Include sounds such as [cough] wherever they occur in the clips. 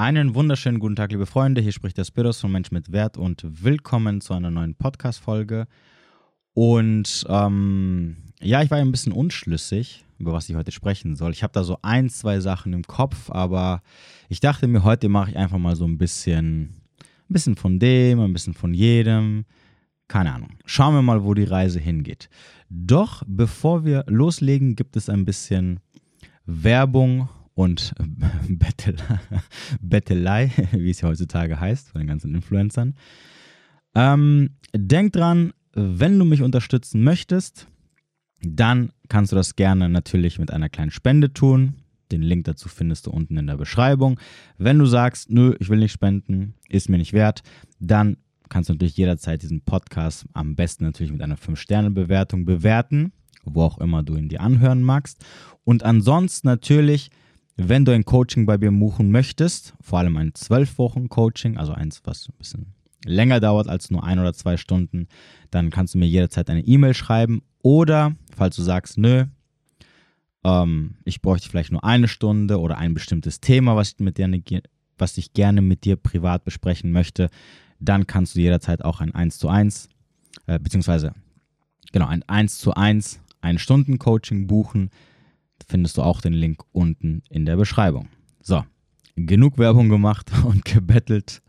Einen wunderschönen guten Tag, liebe Freunde. Hier spricht der Spiros von Mensch mit Wert und willkommen zu einer neuen Podcast-Folge. Und ähm, ja, ich war ein bisschen unschlüssig, über was ich heute sprechen soll. Ich habe da so ein, zwei Sachen im Kopf, aber ich dachte mir, heute mache ich einfach mal so ein bisschen, ein bisschen von dem, ein bisschen von jedem. Keine Ahnung. Schauen wir mal, wo die Reise hingeht. Doch bevor wir loslegen, gibt es ein bisschen Werbung und [laughs] Bettel Bettelei, wie es ja heutzutage heißt, von den ganzen Influencern. Ähm, denk dran, wenn du mich unterstützen möchtest, dann kannst du das gerne natürlich mit einer kleinen Spende tun. Den Link dazu findest du unten in der Beschreibung. Wenn du sagst, nö, ich will nicht spenden, ist mir nicht wert, dann kannst du natürlich jederzeit diesen Podcast am besten natürlich mit einer 5-Sterne-Bewertung bewerten, wo auch immer du ihn dir anhören magst. Und ansonsten natürlich wenn du ein Coaching bei mir buchen möchtest, vor allem ein 12-Wochen-Coaching, also eins, was ein bisschen länger dauert als nur ein oder zwei Stunden, dann kannst du mir jederzeit eine E-Mail schreiben. Oder falls du sagst, nö, ähm, ich bräuchte vielleicht nur eine Stunde oder ein bestimmtes Thema, was ich, mit dir, was ich gerne mit dir privat besprechen möchte, dann kannst du jederzeit auch ein 1 zu 1, äh, beziehungsweise genau, ein 1 zu 1, ein Stunden Coaching buchen findest du auch den Link unten in der Beschreibung. So, genug Werbung gemacht [laughs] und gebettelt.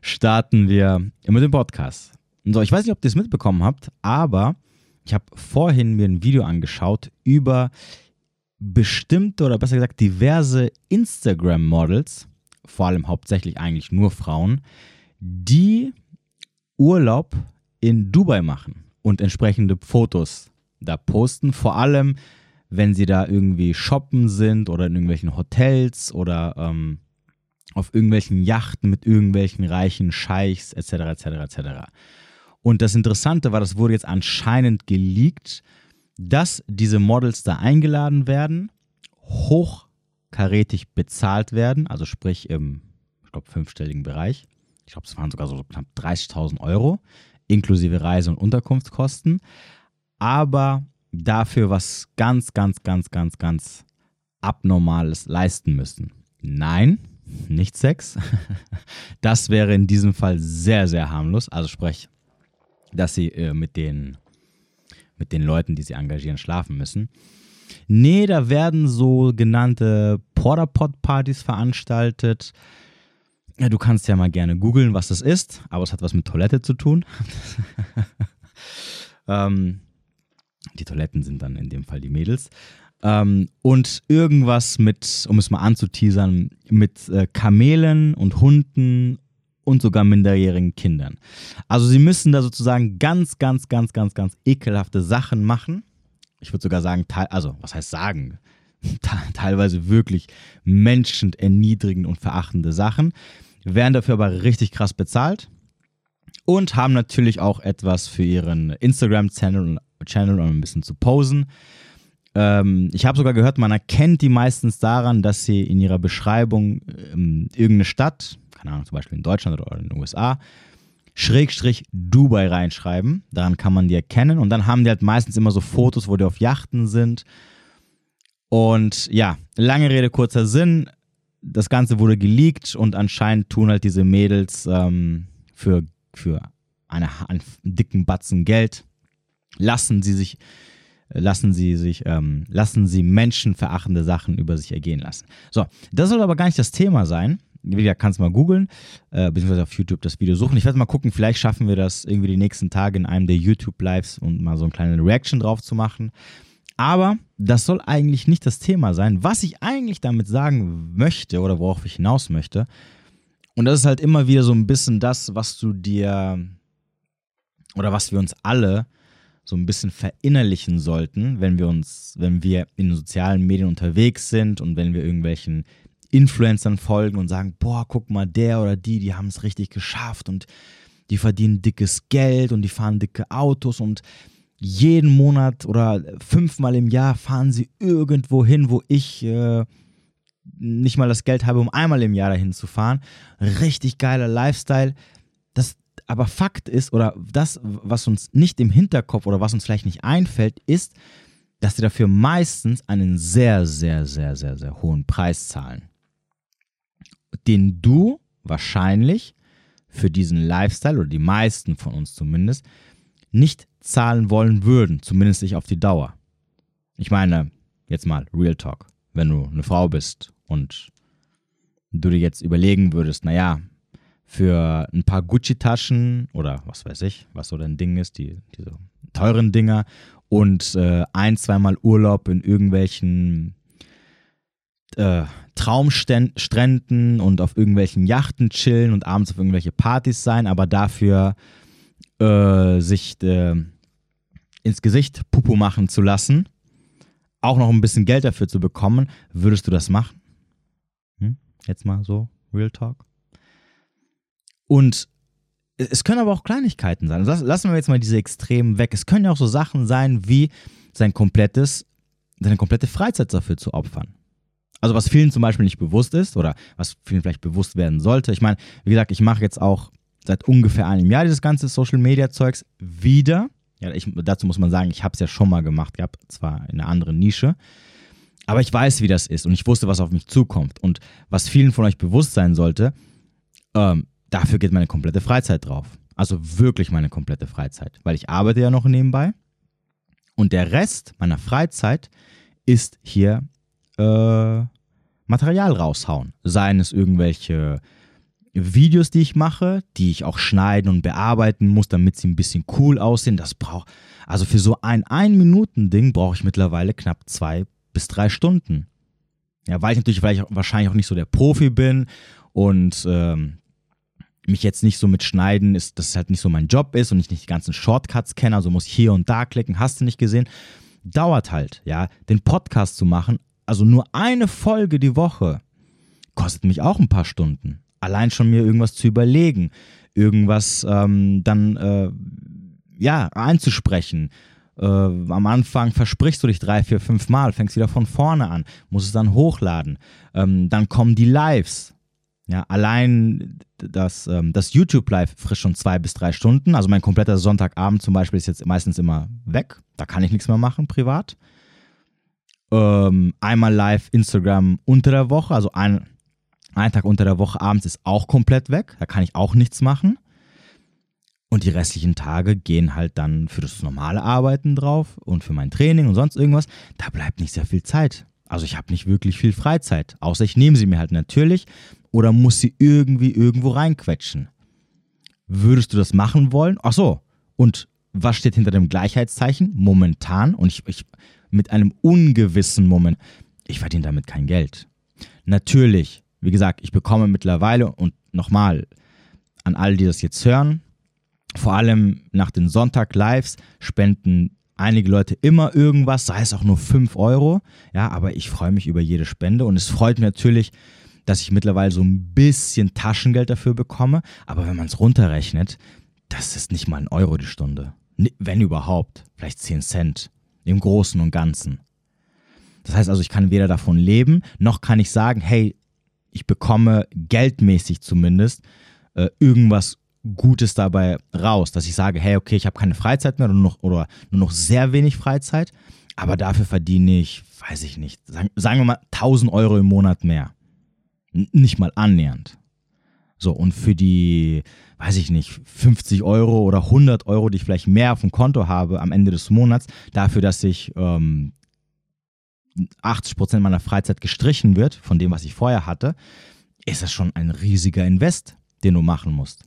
Starten wir mit dem Podcast. So, ich weiß nicht, ob ihr es mitbekommen habt, aber ich habe vorhin mir ein Video angeschaut über bestimmte oder besser gesagt diverse Instagram-Models, vor allem hauptsächlich eigentlich nur Frauen, die Urlaub in Dubai machen und entsprechende Fotos da posten. Vor allem wenn sie da irgendwie shoppen sind oder in irgendwelchen Hotels oder ähm, auf irgendwelchen Yachten mit irgendwelchen reichen Scheichs etc. etc. etc. Und das Interessante war, das wurde jetzt anscheinend geleakt, dass diese Models da eingeladen werden, hochkarätig bezahlt werden, also sprich im, ich glaube, fünfstelligen Bereich. Ich glaube, es waren sogar so knapp 30.000 Euro, inklusive Reise- und Unterkunftskosten. Aber dafür was ganz, ganz, ganz, ganz, ganz Abnormales leisten müssen. Nein, nicht Sex. [laughs] Das wäre in diesem Fall sehr, sehr harmlos. Also sprich, dass sie äh, mit, den, mit den Leuten, die sie engagieren, schlafen müssen. Nee, da werden sogenannte Porta-Pot-Partys veranstaltet. Ja, du kannst ja mal gerne googeln, was das ist, aber es hat was mit Toilette zu tun. [laughs] ähm, die Toiletten sind dann in dem Fall die Mädels. Ähm, und irgendwas mit, um es mal anzuteasern, mit äh, Kamelen und Hunden und sogar minderjährigen Kindern. Also sie müssen da sozusagen ganz, ganz, ganz, ganz, ganz ekelhafte Sachen machen. Ich würde sogar sagen, also was heißt sagen? [laughs] Teilweise wirklich menschenerniedrigend und verachtende Sachen, werden dafür aber richtig krass bezahlt und haben natürlich auch etwas für ihren Instagram-Channel Channel, um ein bisschen zu posen. Ähm, ich habe sogar gehört, man erkennt die meistens daran, dass sie in ihrer Beschreibung ähm, irgendeine Stadt, keine Ahnung, zum Beispiel in Deutschland oder in den USA, Schrägstrich Dubai reinschreiben. Daran kann man die erkennen. Und dann haben die halt meistens immer so Fotos, wo die auf Yachten sind. Und ja, lange Rede, kurzer Sinn. Das Ganze wurde geleakt und anscheinend tun halt diese Mädels ähm, für, für eine, einen dicken Batzen Geld lassen sie sich, lassen sie sich, ähm, lassen sie menschenverachtende Sachen über sich ergehen lassen. So, das soll aber gar nicht das Thema sein. Wie kannst mal googeln, äh, beziehungsweise auf YouTube das Video suchen. Ich werde mal gucken, vielleicht schaffen wir das irgendwie die nächsten Tage in einem der YouTube-Lives und mal so eine kleine Reaction drauf zu machen. Aber das soll eigentlich nicht das Thema sein. Was ich eigentlich damit sagen möchte oder worauf ich hinaus möchte, und das ist halt immer wieder so ein bisschen das, was du dir oder was wir uns alle so ein bisschen verinnerlichen sollten, wenn wir uns, wenn wir in sozialen Medien unterwegs sind und wenn wir irgendwelchen Influencern folgen und sagen, boah, guck mal, der oder die, die haben es richtig geschafft und die verdienen dickes Geld und die fahren dicke Autos und jeden Monat oder fünfmal im Jahr fahren sie irgendwo hin, wo ich äh, nicht mal das Geld habe, um einmal im Jahr dahin zu fahren. Richtig geiler Lifestyle. Aber Fakt ist, oder das, was uns nicht im Hinterkopf oder was uns vielleicht nicht einfällt, ist, dass sie dafür meistens einen sehr, sehr, sehr, sehr, sehr hohen Preis zahlen. den du wahrscheinlich für diesen Lifestyle oder die meisten von uns zumindest nicht zahlen wollen würden, zumindest nicht auf die Dauer. Ich meine, jetzt mal Real Talk, wenn du eine Frau bist und du dir jetzt überlegen würdest, naja, für ein paar Gucci-Taschen oder was weiß ich, was so dein Ding ist, die, diese teuren Dinger und äh, ein, zweimal Urlaub in irgendwelchen äh, Traumstränden und auf irgendwelchen Yachten chillen und abends auf irgendwelche Partys sein, aber dafür äh, sich äh, ins Gesicht Pupu machen zu lassen, auch noch ein bisschen Geld dafür zu bekommen, würdest du das machen? Hm? Jetzt mal so, Real Talk. Und es können aber auch Kleinigkeiten sein. Lassen wir jetzt mal diese Extremen weg. Es können ja auch so Sachen sein, wie sein komplettes, seine komplette Freizeit dafür zu opfern. Also was vielen zum Beispiel nicht bewusst ist oder was vielen vielleicht bewusst werden sollte. Ich meine, wie gesagt, ich mache jetzt auch seit ungefähr einem Jahr dieses ganze Social Media Zeugs wieder. Ja, ich, dazu muss man sagen, ich habe es ja schon mal gemacht gehabt, zwar in einer anderen Nische. Aber ich weiß, wie das ist und ich wusste, was auf mich zukommt. Und was vielen von euch bewusst sein sollte, ähm, dafür geht meine komplette Freizeit drauf. Also wirklich meine komplette Freizeit, weil ich arbeite ja noch nebenbei. Und der Rest meiner Freizeit ist hier äh, Material raushauen. Seien es irgendwelche Videos, die ich mache, die ich auch schneiden und bearbeiten muss, damit sie ein bisschen cool aussehen. Das braucht, also für so ein Ein-Minuten-Ding brauche ich mittlerweile knapp zwei bis drei Stunden. Ja, weil ich natürlich auch, wahrscheinlich auch nicht so der Profi bin und ähm, mich jetzt nicht so mit Schneiden ist, dass es halt nicht so mein Job ist und ich nicht die ganzen Shortcuts kenne, also muss ich hier und da klicken, hast du nicht gesehen. Dauert halt, ja, den Podcast zu machen, also nur eine Folge die Woche, kostet mich auch ein paar Stunden. Allein schon mir irgendwas zu überlegen, irgendwas ähm, dann äh, ja einzusprechen. Äh, am Anfang versprichst du dich drei, vier, fünf Mal, fängst wieder von vorne an, musst es dann hochladen. Ähm, dann kommen die Lives. Ja, allein das, ähm, das YouTube Live frisst schon zwei bis drei Stunden. Also mein kompletter Sonntagabend zum Beispiel ist jetzt meistens immer weg. Da kann ich nichts mehr machen privat ähm, einmal live Instagram unter der Woche, also ein, ein Tag unter der Woche abends ist auch komplett weg. Da kann ich auch nichts machen. Und die restlichen Tage gehen halt dann für das normale Arbeiten drauf und für mein Training und sonst irgendwas. Da bleibt nicht sehr viel Zeit. Also ich habe nicht wirklich viel Freizeit. Außer ich nehme sie mir halt natürlich oder muss sie irgendwie irgendwo reinquetschen. Würdest du das machen wollen? Ach so. Und was steht hinter dem Gleichheitszeichen? Momentan. Und ich, ich mit einem ungewissen Moment. Ich verdiene damit kein Geld. Natürlich, wie gesagt, ich bekomme mittlerweile und nochmal an all die das jetzt hören, vor allem nach den Sonntag-Lives spenden einige Leute immer irgendwas, sei es auch nur 5 Euro. Ja, aber ich freue mich über jede Spende und es freut mich natürlich, dass ich mittlerweile so ein bisschen Taschengeld dafür bekomme. Aber wenn man es runterrechnet, das ist nicht mal ein Euro die Stunde. Wenn überhaupt, vielleicht 10 Cent im Großen und Ganzen. Das heißt also, ich kann weder davon leben, noch kann ich sagen, hey, ich bekomme geldmäßig zumindest äh, irgendwas Gutes dabei raus, dass ich sage, hey, okay, ich habe keine Freizeit mehr oder nur, noch, oder nur noch sehr wenig Freizeit, aber dafür verdiene ich, weiß ich nicht, sagen, sagen wir mal 1000 Euro im Monat mehr. Nicht mal annähernd. So, und für die, weiß ich nicht, 50 Euro oder 100 Euro, die ich vielleicht mehr auf dem Konto habe am Ende des Monats, dafür, dass ich ähm, 80 Prozent meiner Freizeit gestrichen wird von dem, was ich vorher hatte, ist das schon ein riesiger Invest, den du machen musst.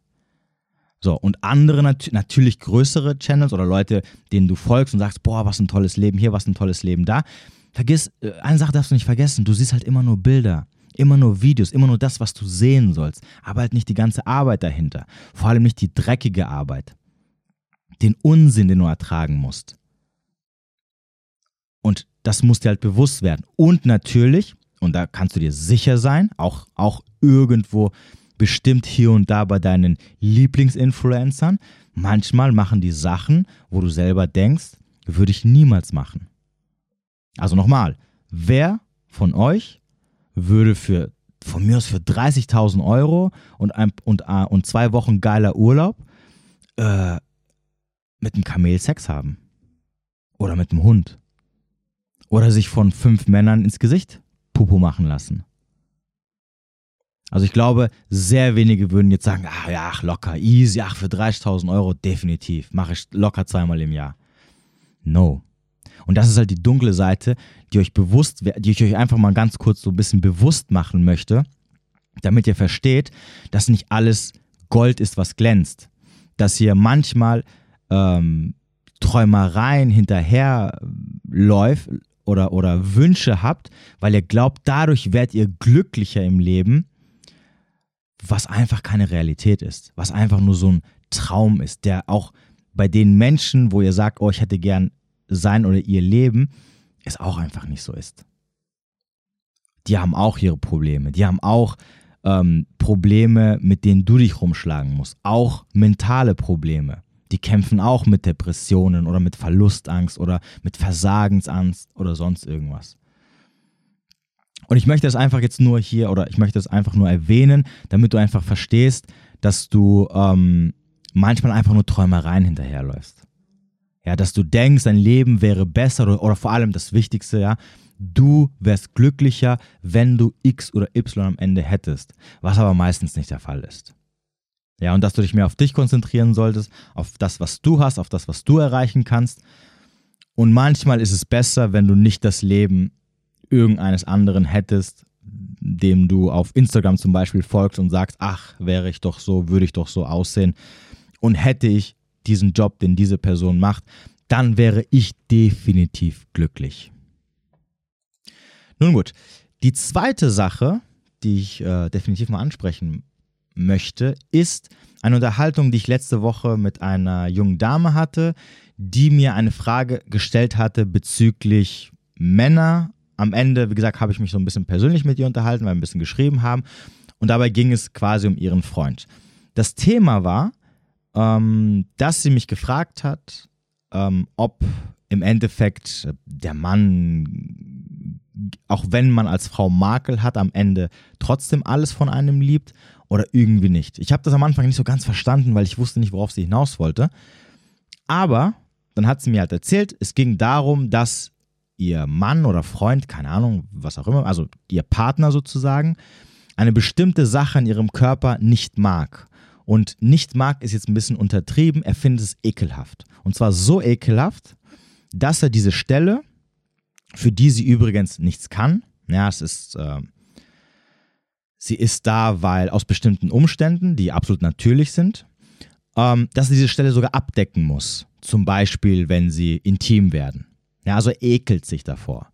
So, und andere nat natürlich größere Channels oder Leute, denen du folgst und sagst, boah, was ein tolles Leben hier, was ein tolles Leben da. Vergiss, äh, eine Sache darfst du nicht vergessen, du siehst halt immer nur Bilder. Immer nur Videos, immer nur das, was du sehen sollst, aber halt nicht die ganze Arbeit dahinter. Vor allem nicht die dreckige Arbeit. Den Unsinn, den du ertragen musst. Und das muss dir halt bewusst werden. Und natürlich, und da kannst du dir sicher sein, auch, auch irgendwo bestimmt hier und da bei deinen Lieblingsinfluencern, manchmal machen die Sachen, wo du selber denkst, würde ich niemals machen. Also nochmal, wer von euch würde für von mir aus für 30.000 Euro und, ein, und, uh, und zwei Wochen geiler Urlaub äh, mit einem Kamel Sex haben. Oder mit einem Hund. Oder sich von fünf Männern ins Gesicht Pupo machen lassen. Also ich glaube, sehr wenige würden jetzt sagen, ach ja, ach locker, easy, ach für 30.000 Euro definitiv, mache ich locker zweimal im Jahr. No. Und das ist halt die dunkle Seite, die euch bewusst, die ich euch einfach mal ganz kurz so ein bisschen bewusst machen möchte, damit ihr versteht, dass nicht alles Gold ist, was glänzt. Dass ihr manchmal ähm, Träumereien hinterherläuft oder, oder Wünsche habt, weil ihr glaubt, dadurch werdet ihr glücklicher im Leben, was einfach keine Realität ist, was einfach nur so ein Traum ist, der auch bei den Menschen, wo ihr sagt, oh, ich hätte gern sein oder ihr Leben, es auch einfach nicht so ist. Die haben auch ihre Probleme, die haben auch ähm, Probleme, mit denen du dich rumschlagen musst, auch mentale Probleme. Die kämpfen auch mit Depressionen oder mit Verlustangst oder mit Versagensangst oder sonst irgendwas. Und ich möchte das einfach jetzt nur hier oder ich möchte das einfach nur erwähnen, damit du einfach verstehst, dass du ähm, manchmal einfach nur Träumereien hinterherläufst. Ja, dass du denkst, dein Leben wäre besser oder, oder vor allem das Wichtigste, ja, du wärst glücklicher, wenn du X oder Y am Ende hättest, was aber meistens nicht der Fall ist. Ja, und dass du dich mehr auf dich konzentrieren solltest, auf das, was du hast, auf das, was du erreichen kannst. Und manchmal ist es besser, wenn du nicht das Leben irgendeines anderen hättest, dem du auf Instagram zum Beispiel folgst und sagst, ach, wäre ich doch so, würde ich doch so aussehen und hätte ich diesen Job, den diese Person macht, dann wäre ich definitiv glücklich. Nun gut, die zweite Sache, die ich äh, definitiv mal ansprechen möchte, ist eine Unterhaltung, die ich letzte Woche mit einer jungen Dame hatte, die mir eine Frage gestellt hatte bezüglich Männer. Am Ende, wie gesagt, habe ich mich so ein bisschen persönlich mit ihr unterhalten, weil wir ein bisschen geschrieben haben. Und dabei ging es quasi um ihren Freund. Das Thema war, ähm, dass sie mich gefragt hat, ähm, ob im Endeffekt der Mann, auch wenn man als Frau Makel hat, am Ende trotzdem alles von einem liebt oder irgendwie nicht. Ich habe das am Anfang nicht so ganz verstanden, weil ich wusste nicht, worauf sie hinaus wollte. Aber dann hat sie mir halt erzählt, es ging darum, dass ihr Mann oder Freund, keine Ahnung, was auch immer, also ihr Partner sozusagen, eine bestimmte Sache in ihrem Körper nicht mag. Und nicht mag ist jetzt ein bisschen untertrieben, er findet es ekelhaft. Und zwar so ekelhaft, dass er diese Stelle, für die sie übrigens nichts kann, ja, es ist, äh, sie ist da, weil aus bestimmten Umständen, die absolut natürlich sind, ähm, dass er diese Stelle sogar abdecken muss. Zum Beispiel, wenn sie intim werden. Ja, also ekelt sich davor.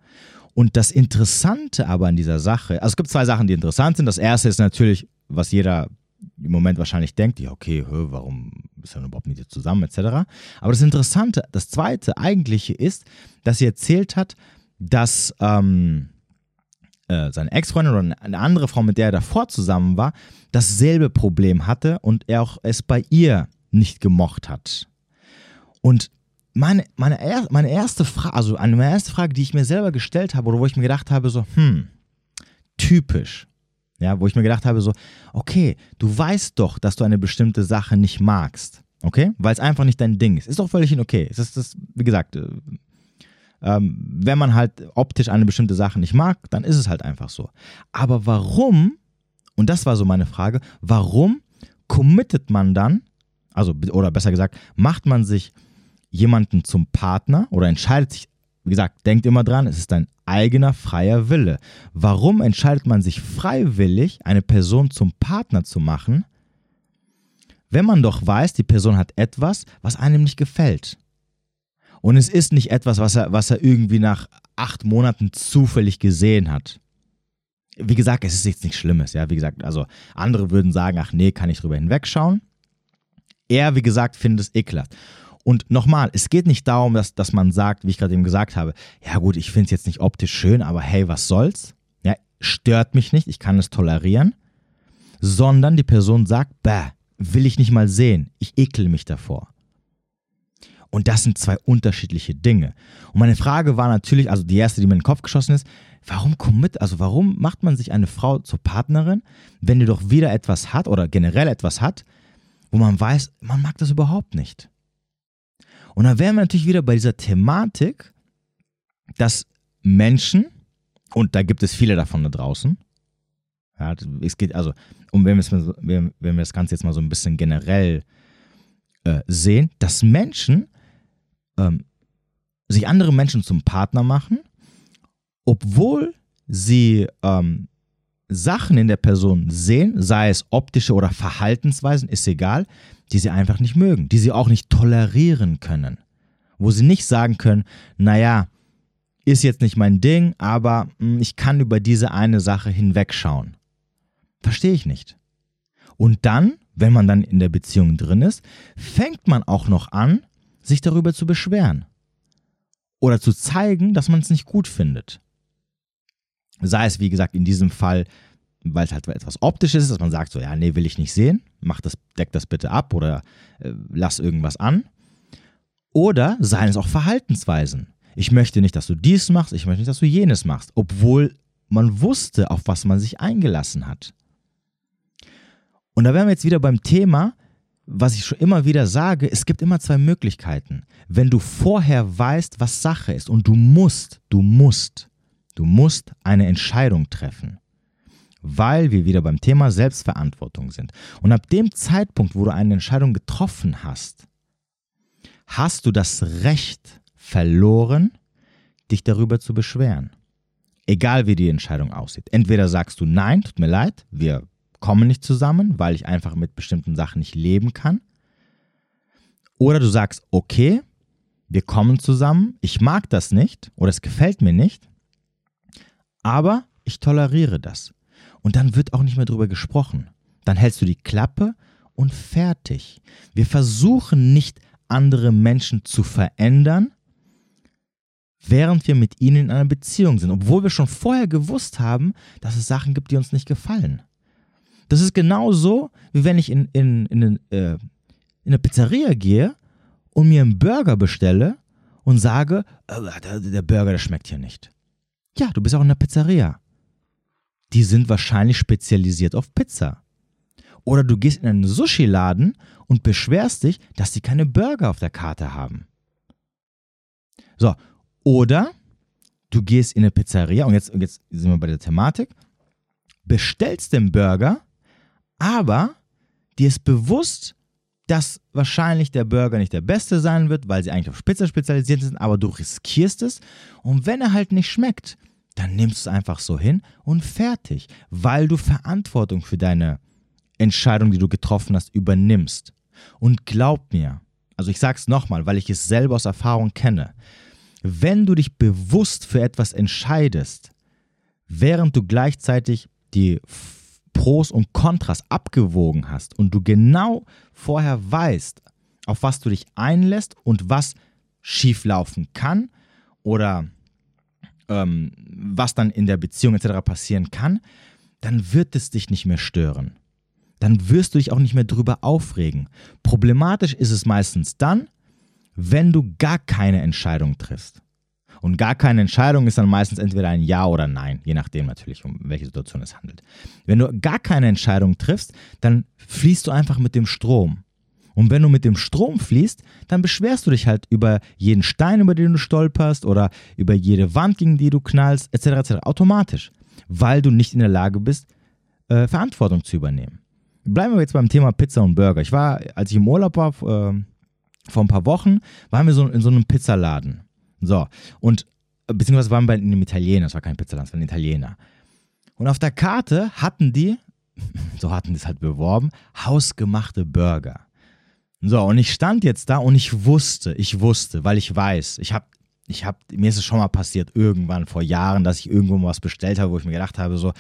Und das Interessante aber an dieser Sache, also es gibt zwei Sachen, die interessant sind. Das erste ist natürlich, was jeder im Moment wahrscheinlich denkt, ja, okay, hör, warum ist er überhaupt nicht zusammen, etc. Aber das Interessante, das Zweite eigentliche ist, dass sie erzählt hat, dass ähm, äh, seine Ex-Freundin oder eine andere Frau, mit der er davor zusammen war, dasselbe Problem hatte und er auch es bei ihr nicht gemocht hat. Und meine, meine, er, meine erste Frage, also eine erste Frage, die ich mir selber gestellt habe oder wo ich mir gedacht habe, so, hm, typisch. Ja, wo ich mir gedacht habe, so, okay, du weißt doch, dass du eine bestimmte Sache nicht magst. Okay? Weil es einfach nicht dein Ding ist. Ist doch völlig okay. Es ist das, wie gesagt, äh, ähm, wenn man halt optisch eine bestimmte Sache nicht mag, dann ist es halt einfach so. Aber warum, und das war so meine Frage, warum committet man dann, also, oder besser gesagt, macht man sich jemanden zum Partner oder entscheidet sich wie gesagt, denkt immer dran, es ist dein eigener freier Wille. Warum entscheidet man sich freiwillig, eine Person zum Partner zu machen, wenn man doch weiß, die Person hat etwas, was einem nicht gefällt? Und es ist nicht etwas, was er, was er irgendwie nach acht Monaten zufällig gesehen hat. Wie gesagt, es ist jetzt nichts Schlimmes, ja. Wie gesagt, also andere würden sagen, ach nee, kann ich drüber hinwegschauen. Er, wie gesagt, findet es ekelhaft. Und nochmal, es geht nicht darum, dass, dass man sagt, wie ich gerade eben gesagt habe, ja gut, ich finde es jetzt nicht optisch schön, aber hey, was soll's? Ja, stört mich nicht, ich kann es tolerieren. Sondern die Person sagt, bäh, will ich nicht mal sehen, ich ekel mich davor. Und das sind zwei unterschiedliche Dinge. Und meine Frage war natürlich, also die erste, die mir in den Kopf geschossen ist, warum commit, also warum macht man sich eine Frau zur Partnerin, wenn die doch wieder etwas hat oder generell etwas hat, wo man weiß, man mag das überhaupt nicht. Und dann wären wir natürlich wieder bei dieser Thematik, dass Menschen, und da gibt es viele davon da draußen, Ja, es geht also, um wenn wir, wenn wir das Ganze jetzt mal so ein bisschen generell äh, sehen, dass Menschen ähm, sich andere Menschen zum Partner machen, obwohl sie ähm, Sachen in der Person sehen, sei es optische oder Verhaltensweisen, ist egal, die sie einfach nicht mögen, die sie auch nicht tolerieren können. Wo sie nicht sagen können, naja, ist jetzt nicht mein Ding, aber hm, ich kann über diese eine Sache hinwegschauen. Verstehe ich nicht. Und dann, wenn man dann in der Beziehung drin ist, fängt man auch noch an, sich darüber zu beschweren. Oder zu zeigen, dass man es nicht gut findet. Sei es, wie gesagt, in diesem Fall, weil es halt etwas Optisches ist, dass man sagt, so, ja, nee, will ich nicht sehen, mach das, deck das bitte ab oder äh, lass irgendwas an. Oder seien es auch Verhaltensweisen. Ich möchte nicht, dass du dies machst, ich möchte nicht, dass du jenes machst, obwohl man wusste, auf was man sich eingelassen hat. Und da wären wir jetzt wieder beim Thema, was ich schon immer wieder sage, es gibt immer zwei Möglichkeiten. Wenn du vorher weißt, was Sache ist und du musst, du musst, du musst eine Entscheidung treffen, weil wir wieder beim Thema Selbstverantwortung sind. Und ab dem Zeitpunkt, wo du eine Entscheidung getroffen hast, hast du das Recht verloren, dich darüber zu beschweren. Egal wie die Entscheidung aussieht. Entweder sagst du nein, tut mir leid, wir kommen nicht zusammen, weil ich einfach mit bestimmten Sachen nicht leben kann. Oder du sagst, okay, wir kommen zusammen, ich mag das nicht oder es gefällt mir nicht, aber ich toleriere das. Und dann wird auch nicht mehr drüber gesprochen. Dann hältst du die Klappe und fertig. Wir versuchen nicht, andere Menschen zu verändern, während wir mit ihnen in einer Beziehung sind, obwohl wir schon vorher gewusst haben, dass es Sachen gibt, die uns nicht gefallen. Das ist genauso, wie wenn ich in, in, in, äh, in eine Pizzeria gehe und mir einen Burger bestelle und sage, äh, der, Burger, der schmeckt hier nicht. Ja, du bist auch in der Pizzeria. Die sind wahrscheinlich spezialisiert auf Pizza. Oder du gehst in einen Sushi-Laden und beschwerst dich, dass sie keine Burger auf der Karte haben. So, oder du gehst in eine Pizzeria und jetzt, jetzt sind wir bei der Thematik, bestellst den Burger aber dir ist bewusst, dass wahrscheinlich der Burger nicht der beste sein wird, weil sie eigentlich auf Pizza spezialisiert sind, aber du riskierst es. Und wenn er halt nicht schmeckt, dann nimmst du es einfach so hin und fertig, weil du Verantwortung für deine Entscheidung, die du getroffen hast, übernimmst. Und glaub mir, also ich sage es nochmal, weil ich es selber aus Erfahrung kenne, wenn du dich bewusst für etwas entscheidest, während du gleichzeitig die Pros und Kontras abgewogen hast und du genau vorher weißt, auf was du dich einlässt und was schieflaufen kann oder ähm, was dann in der Beziehung etc. passieren kann, dann wird es dich nicht mehr stören. Dann wirst du dich auch nicht mehr drüber aufregen. Problematisch ist es meistens dann, wenn du gar keine Entscheidung triffst. Und gar keine Entscheidung ist dann meistens entweder ein Ja oder Nein, je nachdem natürlich, um welche Situation es handelt. Wenn du gar keine Entscheidung triffst, dann fließt du einfach mit dem Strom. Und wenn du mit dem Strom fließt, dann beschwerst du dich halt über jeden Stein, über den du stolperst oder über jede Wand, gegen die du knallst, etc. etc. automatisch, weil du nicht in der Lage bist, äh, Verantwortung zu übernehmen. Bleiben wir jetzt beim Thema Pizza und Burger. Ich war, als ich im Urlaub war, äh, vor ein paar Wochen, waren wir so in so einem Pizzaladen. So, und beziehungsweise waren wir bei einem Italiener, es war kein Pizzaland, es war ein Italiener. Und auf der Karte hatten die, [laughs] so hatten die es halt beworben, hausgemachte Burger. So, und ich stand jetzt da und ich wusste, ich wusste, weil ich weiß, ich habe, ich habe, mir ist es schon mal passiert, irgendwann vor Jahren, dass ich irgendwo mal was bestellt habe, wo ich mir gedacht habe, so,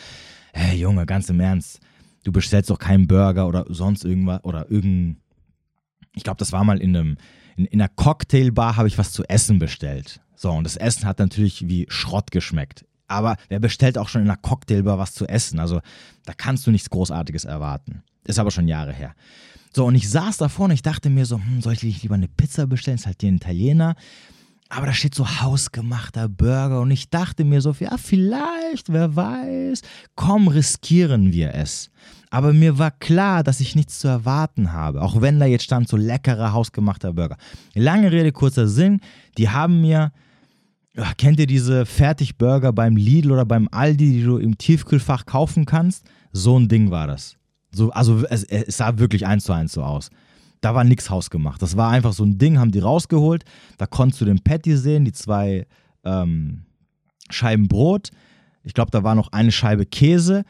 hey Junge, ganz im Ernst, du bestellst doch keinen Burger oder sonst irgendwas oder irgendein, ich glaube, das war mal in einem, in, in einer Cocktailbar habe ich was zu essen bestellt. So, und das Essen hat natürlich wie Schrott geschmeckt. Aber wer bestellt auch schon in einer Cocktailbar was zu essen? Also da kannst du nichts Großartiges erwarten. Ist aber schon Jahre her. So, und ich saß da vorne, ich dachte mir so, hm, soll ich lieber eine Pizza bestellen? Ist halt ein Italiener. Aber da steht so hausgemachter Burger und ich dachte mir so, ja, vielleicht, wer weiß, komm, riskieren wir es. Aber mir war klar, dass ich nichts zu erwarten habe, auch wenn da jetzt stand so leckerer hausgemachter Burger. Lange Rede, kurzer Sinn, die haben mir Ach, kennt ihr diese Fertigburger beim Lidl oder beim Aldi, die du im Tiefkühlfach kaufen kannst? So ein Ding war das. So, also es, es sah wirklich eins zu eins so aus. Da war nichts hausgemacht. Das war einfach so ein Ding, haben die rausgeholt. Da konntest du den Patty sehen, die zwei ähm, Scheiben Brot. Ich glaube, da war noch eine Scheibe Käse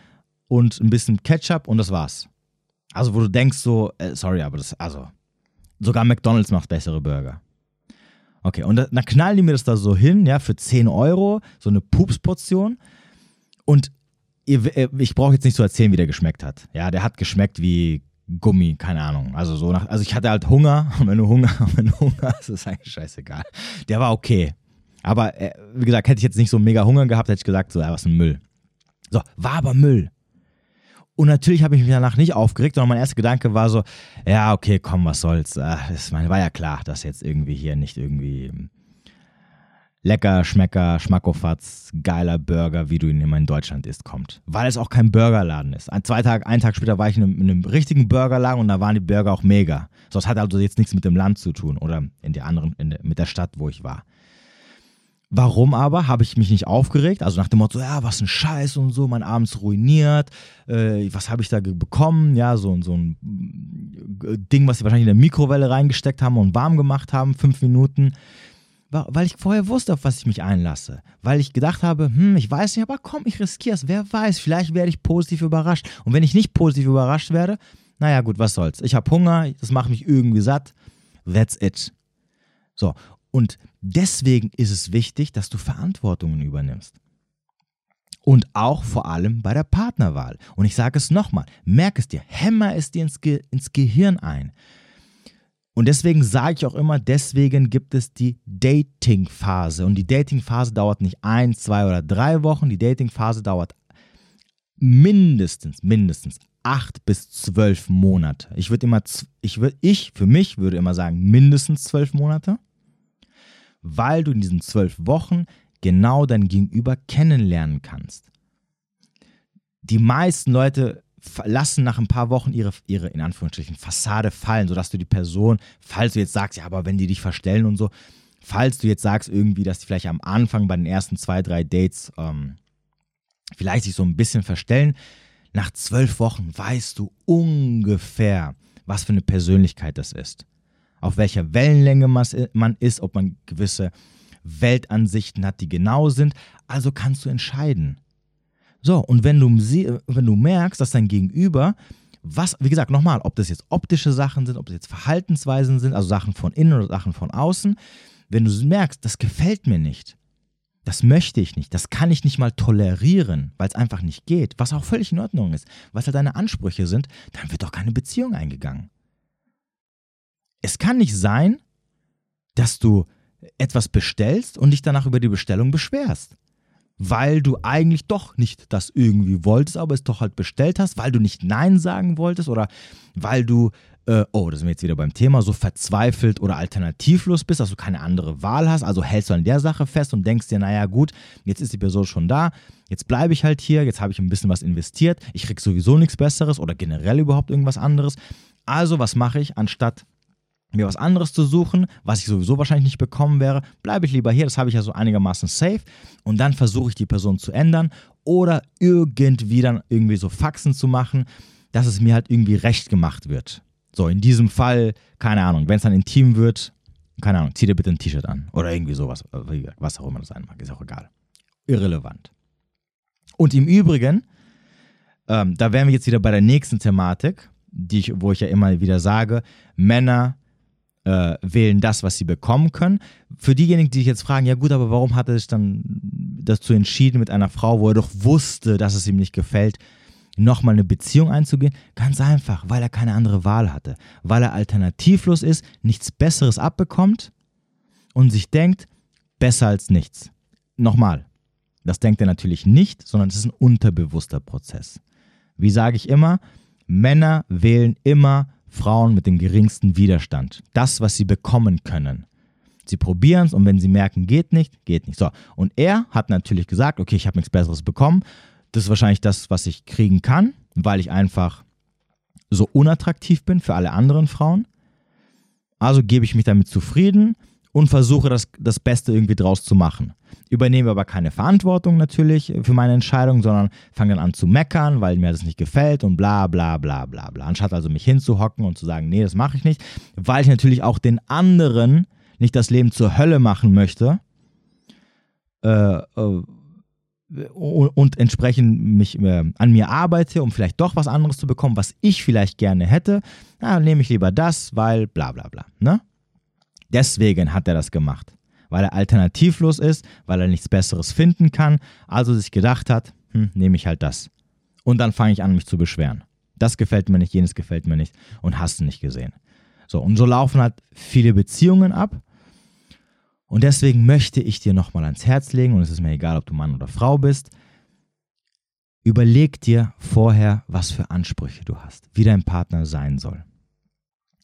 und ein bisschen Ketchup und das war's. Also, wo du denkst so, äh, sorry, aber das, also, sogar McDonalds macht bessere Burger. Okay, und dann knallen die mir das da so hin, ja, für 10 Euro, so eine Pupsportion. Und ihr, äh, ich brauche jetzt nicht zu erzählen, wie der geschmeckt hat. Ja, der hat geschmeckt wie Gummi, keine Ahnung. Also so nach, also ich hatte halt Hunger [laughs] und wenn du Hunger, [laughs] wenn du Hunger hast, ist eigentlich scheißegal. Der war okay. Aber äh, wie gesagt, hätte ich jetzt nicht so mega Hunger gehabt, hätte ich gesagt, so, ja, was ein Müll. So, war aber Müll. Und natürlich habe ich mich danach nicht aufgeregt, sondern mein erster Gedanke war so, ja, okay, komm, was soll's. Es war ja klar, dass jetzt irgendwie hier nicht irgendwie lecker, schmecker, schmackofatz, geiler Burger, wie du ihn immer in Deutschland isst, kommt. Weil es auch kein Burgerladen ist. Ein, zwei Tag, einen Tag später war ich in einem, in einem richtigen Burgerladen und da waren die Burger auch mega. So, das hat also jetzt nichts mit dem Land zu tun oder in der anderen, in der, mit der Stadt, wo ich war. Warum aber habe ich mich nicht aufgeregt? Also nach dem Motto, ja, was ein Scheiß und so, mein Abend ruiniert, äh, was habe ich da bekommen? Ja, so, so ein äh, Ding, was sie wahrscheinlich in der Mikrowelle reingesteckt haben und warm gemacht haben, fünf Minuten. Weil ich vorher wusste, auf was ich mich einlasse. Weil ich gedacht habe, hm, ich weiß nicht, aber komm, ich riskiere es. Wer weiß, vielleicht werde ich positiv überrascht. Und wenn ich nicht positiv überrascht werde, naja, gut, was soll's. Ich habe Hunger, das macht mich irgendwie satt. That's it. So, und deswegen ist es wichtig, dass du Verantwortungen übernimmst. Und auch vor allem bei der Partnerwahl. Und ich sage es nochmal, merk es dir, hämmer es dir ins, Ge ins Gehirn ein. Und deswegen sage ich auch immer, deswegen gibt es die Dating-Phase. Und die Dating-Phase dauert nicht ein, zwei oder drei Wochen. Die Dating-Phase dauert mindestens, mindestens acht bis zwölf Monate. Ich würde immer, ich, würd, ich für mich würde immer sagen, mindestens zwölf Monate weil du in diesen zwölf Wochen genau dein Gegenüber kennenlernen kannst. Die meisten Leute lassen nach ein paar Wochen ihre, ihre in Anführungsstrichen Fassade fallen, sodass du die Person, falls du jetzt sagst, ja, aber wenn die dich verstellen und so, falls du jetzt sagst irgendwie, dass die vielleicht am Anfang bei den ersten zwei, drei Dates ähm, vielleicht sich so ein bisschen verstellen, nach zwölf Wochen weißt du ungefähr, was für eine Persönlichkeit das ist auf welcher Wellenlänge man ist, ob man gewisse Weltansichten hat, die genau sind. Also kannst du entscheiden. So, und wenn du, wenn du merkst, dass dein Gegenüber, was, wie gesagt, nochmal, ob das jetzt optische Sachen sind, ob das jetzt Verhaltensweisen sind, also Sachen von innen oder Sachen von außen, wenn du merkst, das gefällt mir nicht, das möchte ich nicht, das kann ich nicht mal tolerieren, weil es einfach nicht geht, was auch völlig in Ordnung ist, was halt deine Ansprüche sind, dann wird doch keine Beziehung eingegangen. Es kann nicht sein, dass du etwas bestellst und dich danach über die Bestellung beschwerst. Weil du eigentlich doch nicht das irgendwie wolltest, aber es doch halt bestellt hast, weil du nicht Nein sagen wolltest oder weil du, äh, oh, da sind wir jetzt wieder beim Thema, so verzweifelt oder alternativlos bist, dass du keine andere Wahl hast. Also hältst du an der Sache fest und denkst dir, naja, gut, jetzt ist die Person schon da, jetzt bleibe ich halt hier, jetzt habe ich ein bisschen was investiert, ich krieg sowieso nichts Besseres oder generell überhaupt irgendwas anderes. Also, was mache ich, anstatt mir was anderes zu suchen, was ich sowieso wahrscheinlich nicht bekommen wäre, bleibe ich lieber hier, das habe ich ja so einigermaßen safe und dann versuche ich die Person zu ändern oder irgendwie dann irgendwie so Faxen zu machen, dass es mir halt irgendwie recht gemacht wird. So, in diesem Fall, keine Ahnung, wenn es dann intim wird, keine Ahnung, zieh dir bitte ein T-Shirt an oder irgendwie sowas, was auch immer das sein mag, ist auch egal. Irrelevant. Und im Übrigen, ähm, da wären wir jetzt wieder bei der nächsten Thematik, die ich, wo ich ja immer wieder sage, Männer äh, wählen das, was sie bekommen können. Für diejenigen, die sich jetzt fragen, ja gut, aber warum hat er sich dann dazu entschieden, mit einer Frau, wo er doch wusste, dass es ihm nicht gefällt, nochmal eine Beziehung einzugehen? Ganz einfach, weil er keine andere Wahl hatte. Weil er alternativlos ist, nichts Besseres abbekommt und sich denkt, besser als nichts. Nochmal, das denkt er natürlich nicht, sondern es ist ein unterbewusster Prozess. Wie sage ich immer, Männer wählen immer Frauen mit dem geringsten Widerstand. Das, was sie bekommen können. Sie probieren es und wenn sie merken, geht nicht, geht nicht. So, und er hat natürlich gesagt, okay, ich habe nichts Besseres bekommen. Das ist wahrscheinlich das, was ich kriegen kann, weil ich einfach so unattraktiv bin für alle anderen Frauen. Also gebe ich mich damit zufrieden und versuche das, das Beste irgendwie draus zu machen. Übernehme aber keine Verantwortung natürlich für meine Entscheidung, sondern fange dann an zu meckern, weil mir das nicht gefällt und bla bla bla bla bla. Anstatt also mich hinzuhocken und zu sagen, nee, das mache ich nicht, weil ich natürlich auch den anderen nicht das Leben zur Hölle machen möchte äh, äh, und entsprechend mich äh, an mir arbeite, um vielleicht doch was anderes zu bekommen, was ich vielleicht gerne hätte, na, nehme ich lieber das, weil bla bla bla. Ne? Deswegen hat er das gemacht. Weil er alternativlos ist, weil er nichts Besseres finden kann, also sich gedacht hat, hm, nehme ich halt das. Und dann fange ich an, mich zu beschweren. Das gefällt mir nicht, jenes gefällt mir nicht und hast du nicht gesehen. So, und so laufen halt viele Beziehungen ab. Und deswegen möchte ich dir nochmal ans Herz legen, und es ist mir egal, ob du Mann oder Frau bist, überleg dir vorher, was für Ansprüche du hast, wie dein Partner sein soll.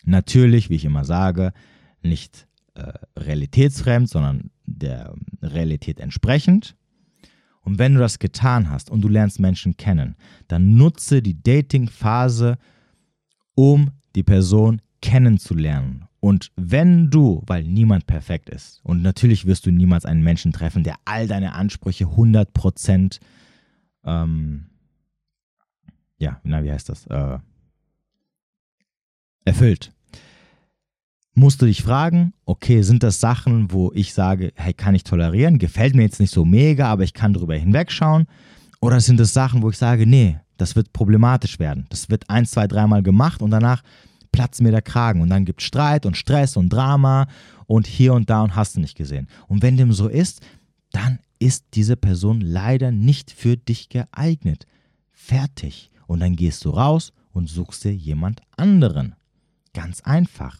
Natürlich, wie ich immer sage, nicht äh, realitätsfremd, sondern der Realität entsprechend. Und wenn du das getan hast und du lernst Menschen kennen, dann nutze die Dating-Phase, um die Person kennenzulernen. Und wenn du, weil niemand perfekt ist, und natürlich wirst du niemals einen Menschen treffen, der all deine Ansprüche 100% ähm, ja, na, wie heißt das? Äh, erfüllt musst du dich fragen, okay, sind das Sachen, wo ich sage, hey, kann ich tolerieren, gefällt mir jetzt nicht so mega, aber ich kann darüber hinwegschauen? Oder sind das Sachen, wo ich sage, nee, das wird problematisch werden. Das wird ein, zwei, dreimal gemacht und danach platzt mir der Kragen und dann gibt es Streit und Stress und Drama und hier und da und hast du nicht gesehen. Und wenn dem so ist, dann ist diese Person leider nicht für dich geeignet. Fertig. Und dann gehst du raus und suchst dir jemand anderen. Ganz einfach.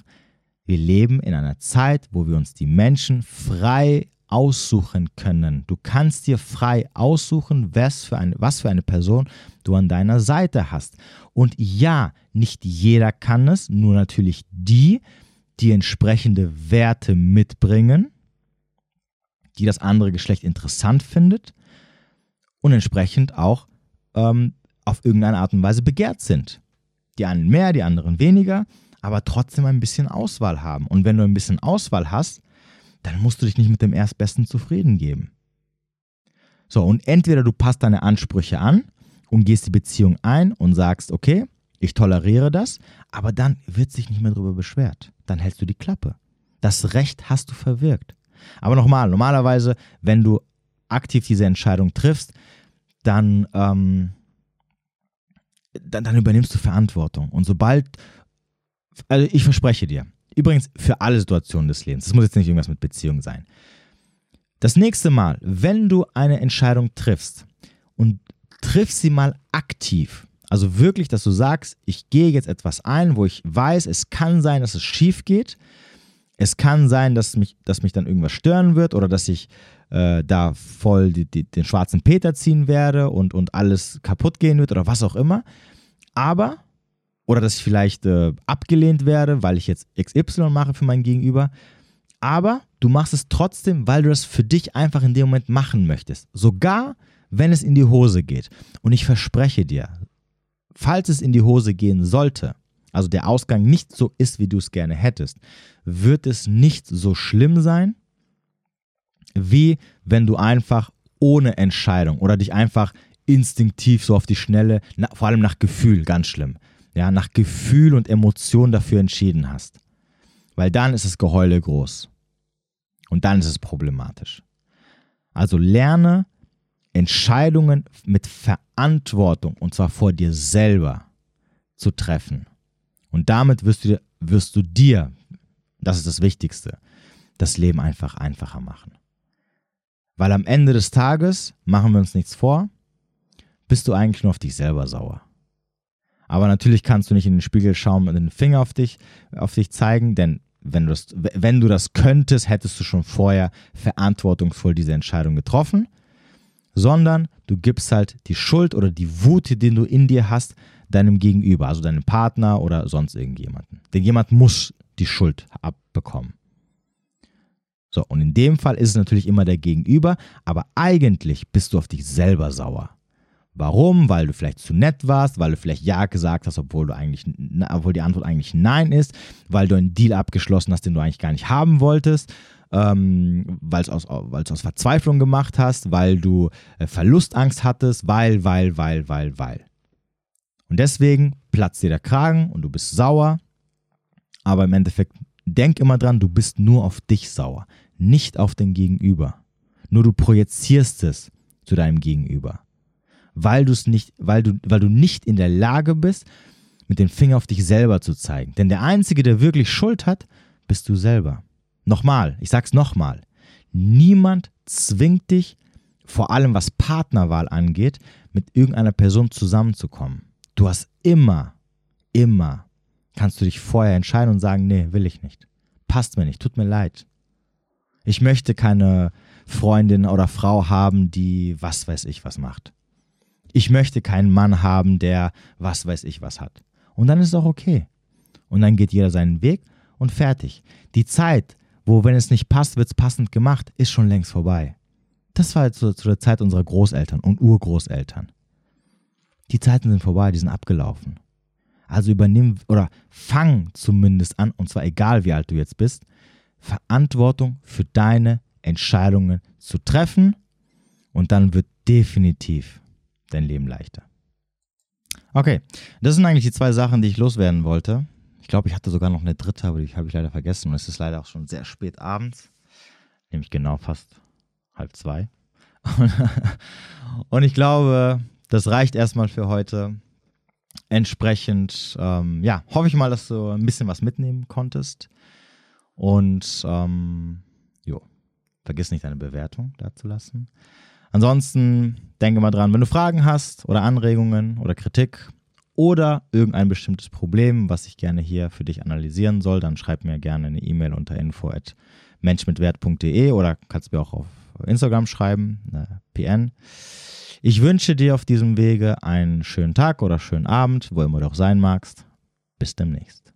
Wir leben in einer Zeit, wo wir uns die Menschen frei aussuchen können. Du kannst dir frei aussuchen, was für, eine, was für eine Person du an deiner Seite hast. Und ja, nicht jeder kann es, nur natürlich die, die entsprechende Werte mitbringen, die das andere Geschlecht interessant findet und entsprechend auch ähm, auf irgendeine Art und Weise begehrt sind. Die einen mehr, die anderen weniger, aber trotzdem ein bisschen Auswahl haben. Und wenn du ein bisschen Auswahl hast, dann musst du dich nicht mit dem Erstbesten zufrieden geben. So, und entweder du passt deine Ansprüche an und gehst die Beziehung ein und sagst, okay, ich toleriere das, aber dann wird sich nicht mehr darüber beschwert. Dann hältst du die Klappe. Das Recht hast du verwirkt. Aber nochmal, normalerweise, wenn du aktiv diese Entscheidung triffst, dann, ähm, dann, dann übernimmst du Verantwortung. Und sobald also ich verspreche dir, übrigens für alle Situationen des Lebens, das muss jetzt nicht irgendwas mit Beziehung sein. Das nächste Mal, wenn du eine Entscheidung triffst und triff sie mal aktiv, also wirklich, dass du sagst, ich gehe jetzt etwas ein, wo ich weiß, es kann sein, dass es schief geht. Es kann sein, dass mich, dass mich dann irgendwas stören wird oder dass ich äh, da voll die, die, den schwarzen Peter ziehen werde und, und alles kaputt gehen wird oder was auch immer. Aber oder dass ich vielleicht äh, abgelehnt werde, weil ich jetzt XY mache für mein Gegenüber. Aber du machst es trotzdem, weil du das für dich einfach in dem Moment machen möchtest. Sogar wenn es in die Hose geht. Und ich verspreche dir, falls es in die Hose gehen sollte, also der Ausgang nicht so ist, wie du es gerne hättest, wird es nicht so schlimm sein, wie wenn du einfach ohne Entscheidung oder dich einfach instinktiv so auf die Schnelle, vor allem nach Gefühl, ganz schlimm, ja, nach Gefühl und Emotion dafür entschieden hast. Weil dann ist das Geheule groß. Und dann ist es problematisch. Also lerne Entscheidungen mit Verantwortung und zwar vor dir selber zu treffen. Und damit wirst du, wirst du dir, das ist das Wichtigste, das Leben einfach einfacher machen. Weil am Ende des Tages, machen wir uns nichts vor, bist du eigentlich nur auf dich selber sauer. Aber natürlich kannst du nicht in den Spiegel schauen und den Finger auf dich, auf dich zeigen, denn wenn du, das, wenn du das könntest, hättest du schon vorher verantwortungsvoll diese Entscheidung getroffen, sondern du gibst halt die Schuld oder die Wut, die du in dir hast, deinem Gegenüber, also deinem Partner oder sonst irgendjemanden. Denn jemand muss die Schuld abbekommen. So, und in dem Fall ist es natürlich immer der Gegenüber, aber eigentlich bist du auf dich selber sauer Warum? Weil du vielleicht zu nett warst, weil du vielleicht Ja gesagt hast, obwohl du eigentlich, obwohl die Antwort eigentlich Nein ist, weil du einen Deal abgeschlossen hast, den du eigentlich gar nicht haben wolltest, ähm, weil es aus, aus Verzweiflung gemacht hast, weil du äh, Verlustangst hattest, weil, weil, weil, weil, weil. Und deswegen platzt dir der Kragen und du bist sauer. Aber im Endeffekt denk immer dran, du bist nur auf dich sauer, nicht auf den Gegenüber. Nur du projizierst es zu deinem Gegenüber weil du es nicht, weil du, weil du nicht in der Lage bist, mit dem Finger auf dich selber zu zeigen. Denn der Einzige, der wirklich Schuld hat, bist du selber. Nochmal, ich sag's nochmal. Niemand zwingt dich, vor allem was Partnerwahl angeht, mit irgendeiner Person zusammenzukommen. Du hast immer, immer, kannst du dich vorher entscheiden und sagen, nee, will ich nicht. Passt mir nicht, tut mir leid. Ich möchte keine Freundin oder Frau haben, die was weiß ich was macht. Ich möchte keinen Mann haben, der was weiß ich was hat. Und dann ist es auch okay. Und dann geht jeder seinen Weg und fertig. Die Zeit, wo, wenn es nicht passt, wird es passend gemacht, ist schon längst vorbei. Das war zu, zu der Zeit unserer Großeltern und Urgroßeltern. Die Zeiten sind vorbei, die sind abgelaufen. Also übernimm oder fang zumindest an, und zwar egal wie alt du jetzt bist, Verantwortung für deine Entscheidungen zu treffen. Und dann wird definitiv dein Leben leichter. Okay, das sind eigentlich die zwei Sachen, die ich loswerden wollte. Ich glaube, ich hatte sogar noch eine dritte, aber die habe ich leider vergessen. Und es ist leider auch schon sehr spät abends. Nämlich genau fast halb zwei. [laughs] Und ich glaube, das reicht erstmal für heute. Entsprechend, ähm, ja, hoffe ich mal, dass du ein bisschen was mitnehmen konntest. Und, ähm, jo, vergiss nicht deine Bewertung da zu lassen. Ansonsten denke mal dran, wenn du Fragen hast oder Anregungen oder Kritik oder irgendein bestimmtes Problem, was ich gerne hier für dich analysieren soll, dann schreib mir gerne eine E-Mail unter info@menschmitwert.de oder kannst mir auch auf Instagram schreiben, eine PN. Ich wünsche dir auf diesem Wege einen schönen Tag oder schönen Abend, wo immer du auch sein magst. Bis demnächst.